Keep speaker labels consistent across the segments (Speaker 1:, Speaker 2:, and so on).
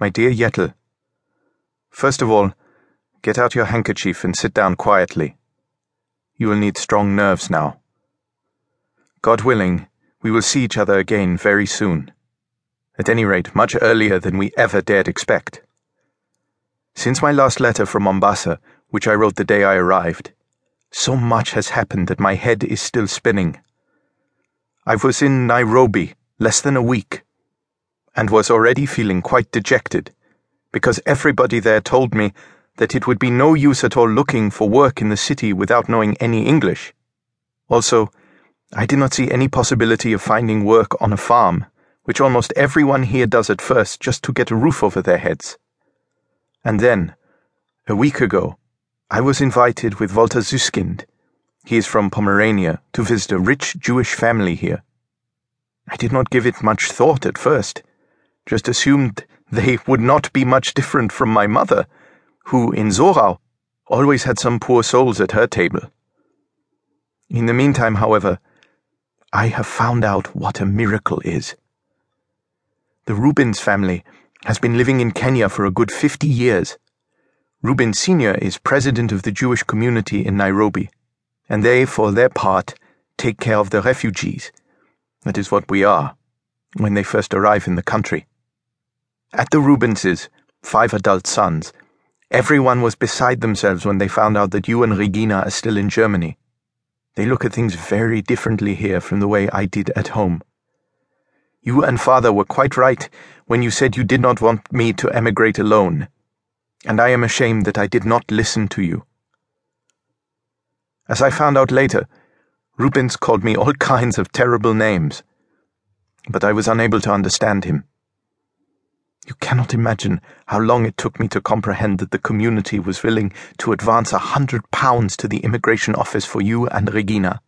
Speaker 1: My dear Jettel, first of all, get out your handkerchief and sit down quietly. You will need strong nerves now. God willing, we will see each other again very soon. At any rate, much earlier than we ever dared expect. Since my last letter from Mombasa, which I wrote the day I arrived, so much has happened that my head is still spinning. I was in Nairobi less than a week and was already feeling quite dejected because everybody there told me that it would be no use at all looking for work in the city without knowing any English. Also, I did not see any possibility of finding work on a farm, which almost everyone here does at first just to get a roof over their heads. And then, a week ago, I was invited with Walter Süsskind, He is from Pomerania to visit a rich Jewish family here. I did not give it much thought at first just assumed they would not be much different from my mother, who, in Sohrau, always had some poor souls at her table. In the meantime, however, I have found out what a miracle is. The Rubins family has been living in Kenya for a good fifty years. Rubin Sr. is president of the Jewish community in Nairobi, and they, for their part, take care of the refugees. That is what we are, when they first arrive in the country. At the Rubinses, five adult sons, everyone was beside themselves when they found out that you and Regina are still in Germany. They look at things very differently here from the way I did at home. You and father were quite right when you said you did not want me to emigrate alone, and I am ashamed that I did not listen to you. As I found out later, Rubens called me all kinds of terrible names, but I was unable to understand him. You cannot imagine how long it took me to comprehend that the community was willing to advance a hundred pounds to the immigration office for you and Regina.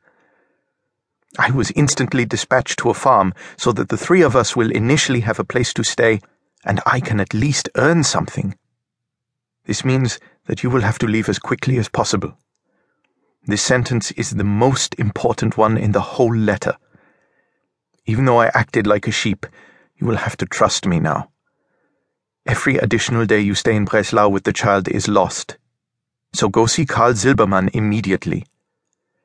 Speaker 1: I was instantly dispatched to a farm so that the three of us will initially have a place to stay, and I can at least earn something. This means that you will have to leave as quickly as possible. This sentence is the most important one in the whole letter. Even though I acted like a sheep, you will have to trust me now. Every additional day you stay in Breslau with the child is lost. So go see Karl Silbermann immediately.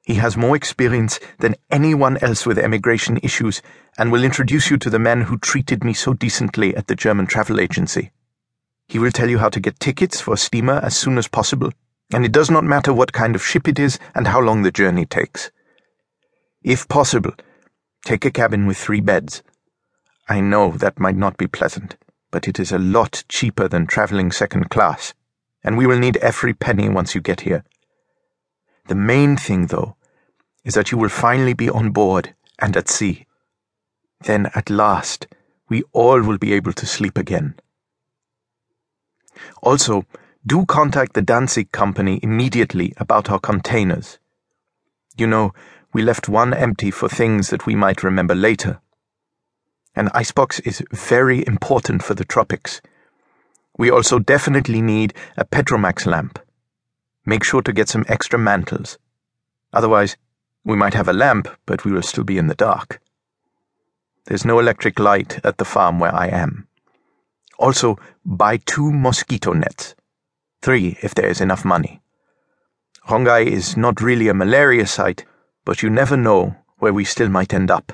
Speaker 1: He has more experience than anyone else with emigration issues and will introduce you to the man who treated me so decently at the German travel agency. He will tell you how to get tickets for a steamer as soon as possible, and it does not matter what kind of ship it is and how long the journey takes. If possible, take a cabin with three beds. I know that might not be pleasant but it is a lot cheaper than traveling second class, and we will need every penny once you get here. The main thing, though, is that you will finally be on board and at sea. Then, at last, we all will be able to sleep again. Also, do contact the Danzig company immediately about our containers. You know, we left one empty for things that we might remember later. An icebox is very important for the tropics. We also definitely need a Petromax lamp. Make sure to get some extra mantles. Otherwise, we might have a lamp, but we will still be in the dark. There's no electric light at the farm where I am. Also, buy two mosquito nets. Three, if there is enough money. Rongai is not really a malaria site, but you never know where we still might end up.